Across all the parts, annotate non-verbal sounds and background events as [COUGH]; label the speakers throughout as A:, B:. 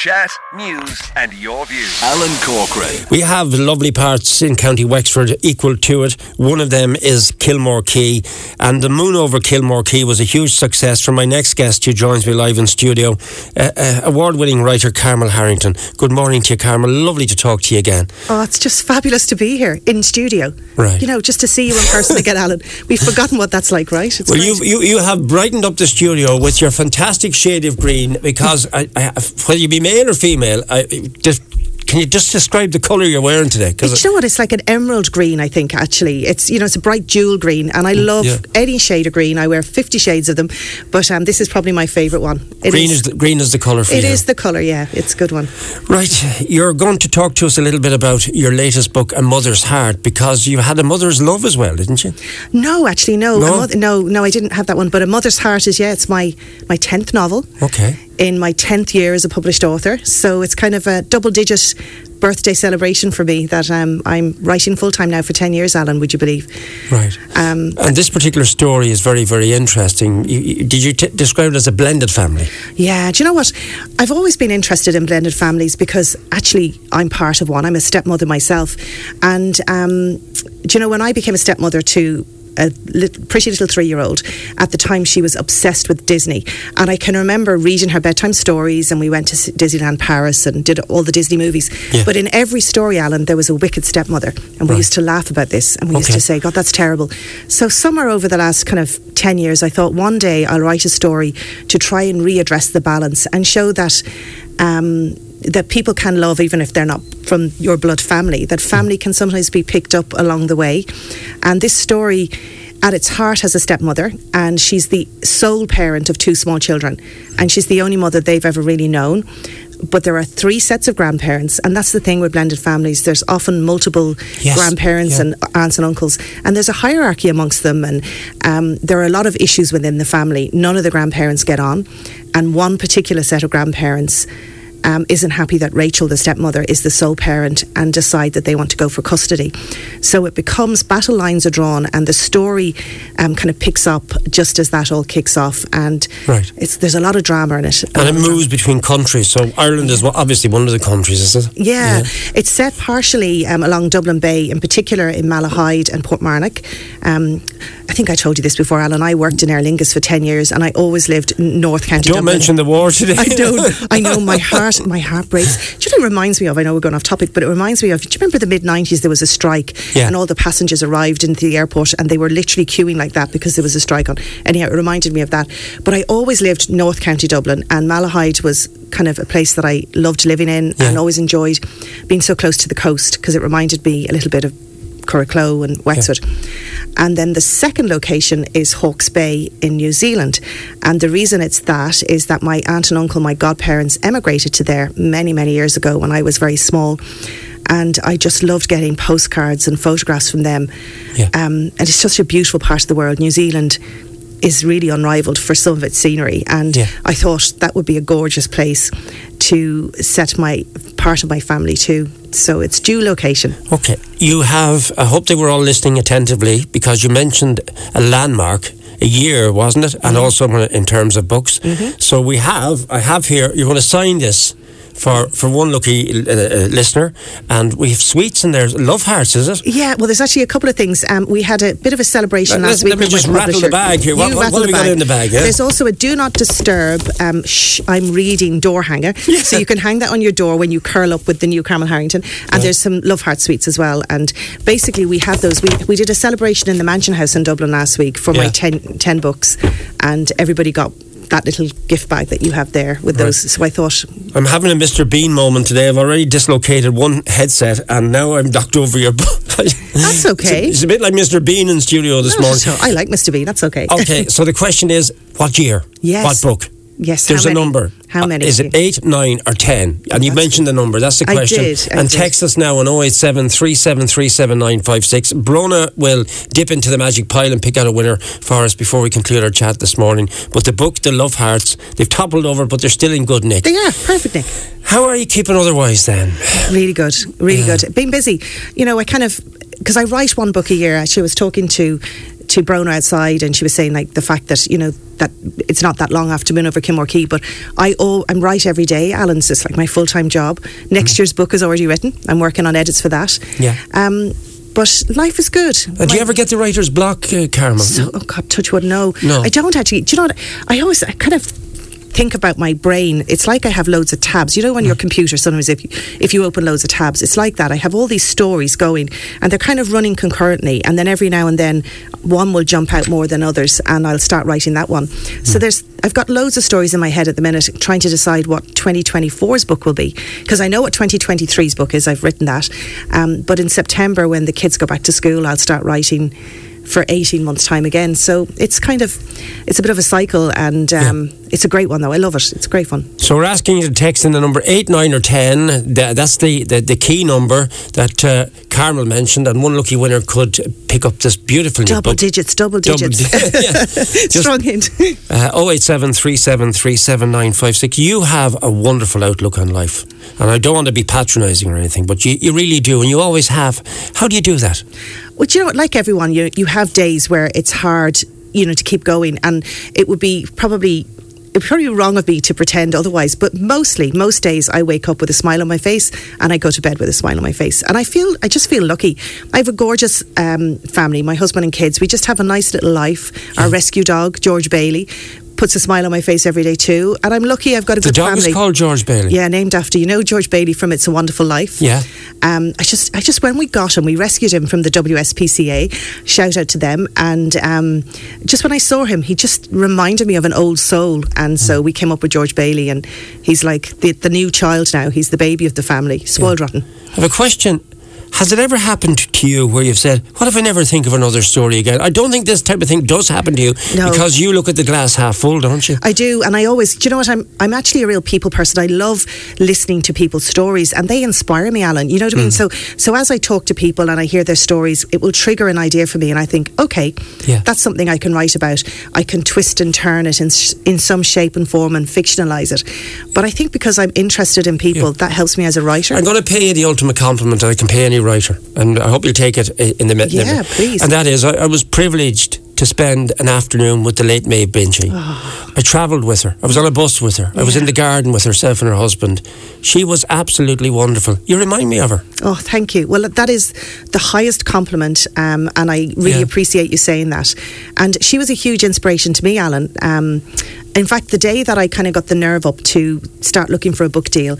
A: Chat, news, and your views.
B: Alan Corcoran.
C: We have lovely parts in County Wexford equal to it. One of them is Kilmore Quay, and the moon over Kilmore Quay was a huge success for my next guest who joins me live in studio, uh, uh, award winning writer Carmel Harrington. Good morning to you, Carmel. Lovely to talk to you again.
D: Oh, it's just fabulous to be here in studio.
C: Right.
D: You know, just to see you in person again, Alan. We've forgotten what that's like, right? It's
C: Well,
D: great.
C: you, you you have brightened up the studio with your fantastic shade of green because I, I, whether you be male or female, I, just, can you just describe the colour you're wearing today?
D: Do you know what? It's like an emerald green, I think, actually. It's, you know, it's a bright jewel green, and I love
C: Mm, yeah.
D: any shade of green. I wear 50 shades of them, but um, this is probably my favourite one. It
C: green is the, green is the colour for
D: It
C: you.
D: is the colour, yeah. It's a good one.
C: Right, you're going to talk to us a little bit about your latest book, A Mother's Heart, because you had a mother's love as well, didn't you?
D: No, actually, no.
C: No?
D: A moth- no, no, I didn't have that one. But A Mother's Heart is, yeah, it's my, my 10th novel.
C: Okay.
D: In my 10th year as a published author. So it's kind of a double digit birthday celebration for me that um, I'm writing full time now for 10 years, Alan, would you believe?
C: Right.
D: Um,
C: And this particular story is very, very interesting. You, you, did you t- describe it as a blended family?
D: yeah, do you know what? I've always been interested in blended families because actually I'm part of one. I'm a stepmother myself. And um, do you know, when I became a stepmother to a lit- pretty little three year old. At the time, she was obsessed with Disney. And I can remember reading her bedtime stories, and we went to Disneyland Paris and did all the Disney movies.
C: Yeah.
D: But in every story, Alan, there was a wicked stepmother. And we
C: Right.
D: used to laugh about this. And we used to say, God, that's terrible. So, somewhere over the last kind of 10 years, I thought one day I'll write a story to try and readdress the balance and show that. Um, that people can love even if they're not from your blood family, that family can sometimes be picked up along the way. And this story, at its heart, has a stepmother, and she's the sole parent of two small children, and she's the only mother they've ever really known. But there are three sets of grandparents, and that's the thing with blended families. There's often multiple
C: Yes,
D: grandparents
C: yeah.
D: and aunts and uncles, and there's a hierarchy amongst them, and um, there are a lot of issues within the family. None of the grandparents get on, and one particular set of grandparents um, isn't happy that Rachel, the stepmother, is the sole parent and decide that they want to go for custody. So it becomes battle lines are drawn, and the story um, kind of picks up just as that all kicks off. And
C: Right.
D: it's there's a lot of drama in it.
C: And it moves between countries. So Ireland is obviously one of the countries, is it?
D: Yeah, it's set partially um, along Dublin Bay, in particular in Malahide and Portmarnock. I think I told you this before, Alan. I worked in Aer Lingus for 10 years and I always lived North County
C: Don't
D: Dublin.
C: mention the war [LAUGHS] today.
D: I don't. [LAUGHS] I know my heart. My heart breaks. Do you know what it reminds me of? I know we're going off topic, but it reminds me of. Do you remember the mid '90s? There was a strike,
C: Yeah.
D: and all the passengers arrived into the airport, and they were literally queuing like that because there was a strike on. Anyhow, it reminded me of that. But I always lived North County Dublin, and Malahide was kind of a place that I loved living in
C: Yeah.
D: and always enjoyed being so close to the coast because it reminded me a little bit of Curracloe and Wexford. And then the second location is Hawke's Bay in New Zealand. And the reason it's that is that my aunt and uncle, my godparents, emigrated to there many, many years ago when I was very small. And I just loved getting postcards and photographs from them.
C: Yeah.
D: Um, and it's such a beautiful part of the world. New Zealand is really unrivaled for some of its scenery. And
C: Yeah.
D: I thought that would be a gorgeous place to set my part of my family to. So it's due location.
C: Okay. You have, I hope they were all listening attentively because you mentioned a landmark, a year, wasn't it? And mm-hmm. also in terms of books. Mm-hmm. So we have, I have here, you're going to sign this. For, for one lucky uh, uh, listener, and we have sweets and there's Love hearts, is it?
D: Yeah, well, there's actually a couple of things. Um, we had a bit of a celebration
C: Let-
D: last
C: let
D: week.
C: me
D: with
C: just rattle the bag here. What- what- what have we got in the bag, yeah?
D: There's also a do not disturb. Um, shh, I'm reading door hanger, [LAUGHS] so you can hang that on your door when you curl up with the new Carmel Harrington. And there's some love heart sweets as well. And basically, we have those. We we did a celebration in the Mansion House in Dublin last week for
C: Yeah.
D: my 10, 10 books, and everybody got. That little gift bag that you have there with those. So I thought,
C: I'm having a Mr. Bean moment today. I've already dislocated one headset, and now I'm knocked over your. Book. [LAUGHS]
D: That's okay.
C: It's, a bit like Mr. Bean in studio this morning.
D: Oh, I like Mr. Bean. That's okay.
C: Okay, [LAUGHS] so the question is, what year?
D: Yes.
C: What book?
D: Yes,
C: There's a number.
D: How
C: Uh,
D: many?
C: Is it eight, nine, or ten? And you mentioned the number. That's the question.
D: I did, I
C: and
D: did.
C: text us now on 087 3737956. Brona will dip into the magic pile and pick out a winner for us before we conclude our chat this morning. But the book, The Love Hearts, they've toppled over, but they're still in good nick.
D: They are perfect, Nick.
C: How are you keeping otherwise then?
D: Really good, really good. Been busy, you know, I kind of because I write one book a year. Actually, I was talking to to Brona outside, and she was saying like the fact that you know that it's not that long after Moon over Kilmore Quay, but I oh I'm right every day. Alan's just like my full time job. Next year's book is already written. I'm working on edits for that.
C: Yeah.
D: Um, but life is good.
C: Uh, do you ever get the writer's block, uh, Carmel?
D: so, oh God, touch wood, no.
C: No.
D: I don't actually. Do you know what? I always I kind of think about my brain. It's like I have loads of tabs. You know, on your computer, sometimes if you, if you open loads of tabs, it's like that. I have all these stories going, and they're kind of running concurrently. And then every now and then, one will jump out more than others, and I'll start writing that one. So there's. I've got loads of stories in my head at the minute, trying to decide what 2024's book will be, because I know what 2023's book is. I've written that, um, but in September, when the kids go back to school, I'll start writing for 18 months time again so it's kind of it's a bit of a cycle and um, it's a great one though i love it it's a great fun
C: So we're asking you to text in the number 8, 9 or 10. Th- That's the, the, the key number that uh, Carmel mentioned, and one lucky winner could pick up this beautiful
D: double digits double
C: Double
D: digits
C: di- [LAUGHS] yeah. [LAUGHS]
D: Strong hint
C: Uh, 087 You have a wonderful outlook on life. And I don't want to be patronising or anything, but you, you really do, and you always have. How do you do that?
D: well you know what like everyone you, you have days where it's hard you know to keep going and it would be probably probably wrong of me to pretend otherwise, but mostly, most days I wake up with a smile on my face and I go to bed with a smile on my face. And I feel, I just feel lucky. I have a gorgeous um, family, my husband and kids. We just have a nice little life. Our rescue dog, George Bailey, puts a smile on my face every day too. And I'm lucky I've got a.
C: The
D: good
C: dog
D: family.
C: is called George Bailey.
D: Yeah, named after you know George Bailey from It's a Wonderful Life.
C: Yeah.
D: Um, I just, I just when we got him, we rescued him from the WSPCA. Shout out to them. And um, just when I saw him, he just reminded me of an old soul. And
C: Mm.
D: so we came up with George Bailey, and he's like the, the new child now. He's the baby of the family. Spoiled rotten.
C: I have a question. Has it ever happened to you where you've said, What if I never think of another story again? I don't think this type of thing does happen to you
D: No.
C: because you look at the glass half full, don't you?
D: I do, and I always. Do you know what? I'm I'm actually a real people person. I love listening to people's stories, and they inspire me, Alan. You know what I mean?
C: Mm.
D: So so as I talk to people and I hear their stories, it will trigger an idea for me, and I think, okay,
C: Yeah.
D: that's something I can write about. I can twist and turn it in in some shape and form and fictionalize it. But I think because I'm interested in people,
C: Yeah.
D: that helps me as a writer.
C: I'm going to pay you the ultimate compliment I can pay writer, and I hope you'll take it in the mid.
D: Yeah, please.
C: And that is, I, I was privileged to spend an afternoon with the late Maeve Binchy.
D: Ah.
C: I travelled with her. I was on a bus with her. I was in the garden with herself and her husband. She was absolutely wonderful. You remind me of her.
D: Oh, thank you. Well, that is the highest compliment, um, and I really
C: Yeah.
D: appreciate you saying that. And she was a huge inspiration to me, Alan. Um, in fact, the day that I kind of got the nerve up to start looking for a book deal,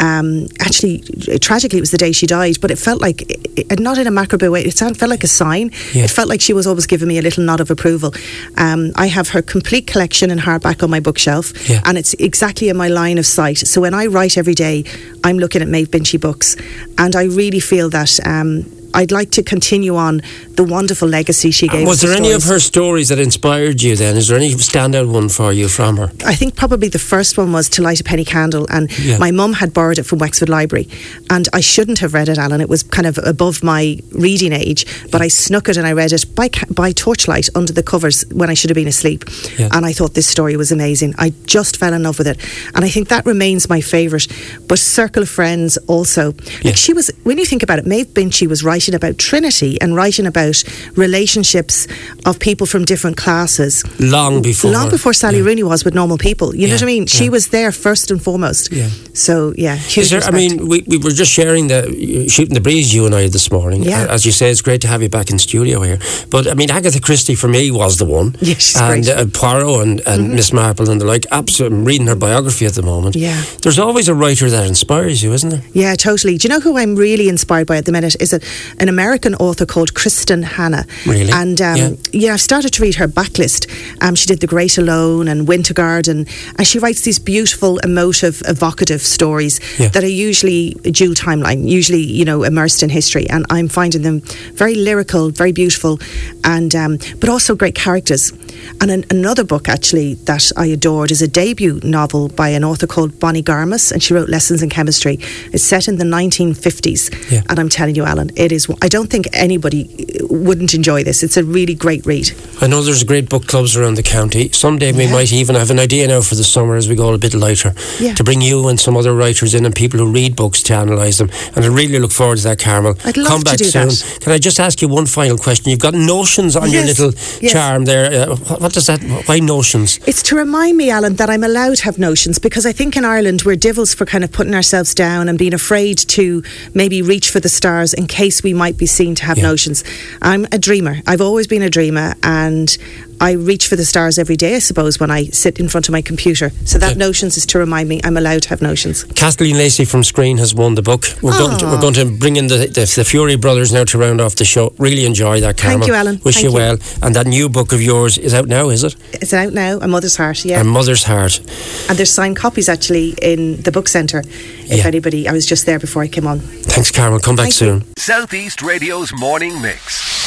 D: um, actually, tragically, it was the day she died. But it felt like, it, not in a macabre way, it felt like a sign.
C: Yeah.
D: It felt like she was always giving me a little nod of approval. Um, I have her complete collection in hardback on my bookshelf,
C: Yeah.
D: and it's exactly in my line of sight. So when I write every day, I'm looking at Maeve Binchy books, and I really feel that um, I'd like to continue on the wonderful legacy she gave.
C: Was
D: us, the
C: there any of her stories that inspired you then? Is there any standout one for you from her?
D: I think probably the first one was To Light a Penny Candle, and
C: Yeah.
D: my mum had borrowed it from Wexford Library, and I shouldn't have read it, Alan. It was kind of above my reading age, but I snuck it and I read it by by torchlight under the covers when I should have been asleep,
C: Yeah.
D: and I thought this story was amazing. I just fell in love with it, and I think that remains my favourite. But Circle of Friends also,
C: Yeah.
D: like she was. When you think about it, Maeve Binchy was writing about Trinity and writing about relationships of people from different classes
C: Long before.
D: long before Sally
C: Yeah.
D: Rooney was with normal people. You know what I mean? She
C: yeah.
D: was there first and foremost.
C: Yeah.
D: So yeah, huge
C: there, I mean, we, we were just sharing the shooting the breeze, you and I, this morning.
D: Yeah.
C: As you say, it's great to have you back in studio here. But I mean, Agatha Christie for me was the one. [LAUGHS]
D: Yeah, she's
C: and
D: great. Mm-hmm.
C: uh, Poirot and, and Miss Marple and the like. Absolutely, I'm reading her biography at the moment.
D: Yeah.
C: There's always a writer that inspires you, isn't there?
D: Yeah, totally. Do you know who I'm really inspired by at the minute? Is a, an American author called Kristin Hannah.
C: Really?
D: And um,
C: Yeah.
D: yeah. I've started to read her backlist. Um, she did The Great Alone and Winter Garden, and she writes these beautiful, emotive, evocative stories
C: Yeah.
D: that are usually a dual timeline, usually you know immersed in history, and I'm finding them very lyrical, very beautiful, and um, but also great characters. And an, another book actually that I adored is a debut novel by an author called Bonnie Garmus, and she wrote Lessons in Chemistry. It's set in the 1950s,
C: Yeah.
D: and I'm telling you, Alan, it is is. I don't think anybody wouldn't enjoy this. It's a really great read.
C: I know there's great book clubs around the county. Someday we
D: Yeah.
C: might even have an idea now for the summer as we go a bit lighter
D: Yeah.
C: to bring you and some other writers in and people who read books to analyse them. And I really look forward to that, Carmel.
D: I'd love
C: Come
D: to
C: back
D: do
C: soon.
D: that.
C: Can I just ask you one final question? You've got notions on your little
D: Yes.
C: charm there. Uh, what, what does that? Why notions?
D: It's to remind me, Alan, that I'm allowed to have notions because I think in Ireland we're devils for kind of putting ourselves down and being afraid to maybe reach for the stars in case we might be seen to have
C: Yeah.
D: notions. I'm a dreamer. I've always been a dreamer and I reach for the stars every day, I suppose, when I sit in front of my computer. So that
C: Yeah.
D: notions is to remind me I'm allowed to have notions.
C: Kathleen Lacey from Screen has won the book. We're, going to, we're going to bring in the, the, the Furey brothers now to round off the show. Really enjoy that,
D: Carol.
C: Thank
D: you, Alan.
C: Wish
D: Thank
C: you
D: you.
C: well. And that new book of yours is out now, is it?
D: It's out now, A Mother's Heart, yeah.
C: A Mother's Heart.
D: and there's signed copies actually in the book centre. If
C: Yeah.
D: anybody, I was just there before I came on.
C: Thanks, Carmel. Come back
D: Thank you.
C: soon.
A: Southeast Radio's morning mix.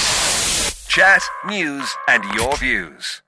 A: Chat, news, and your views.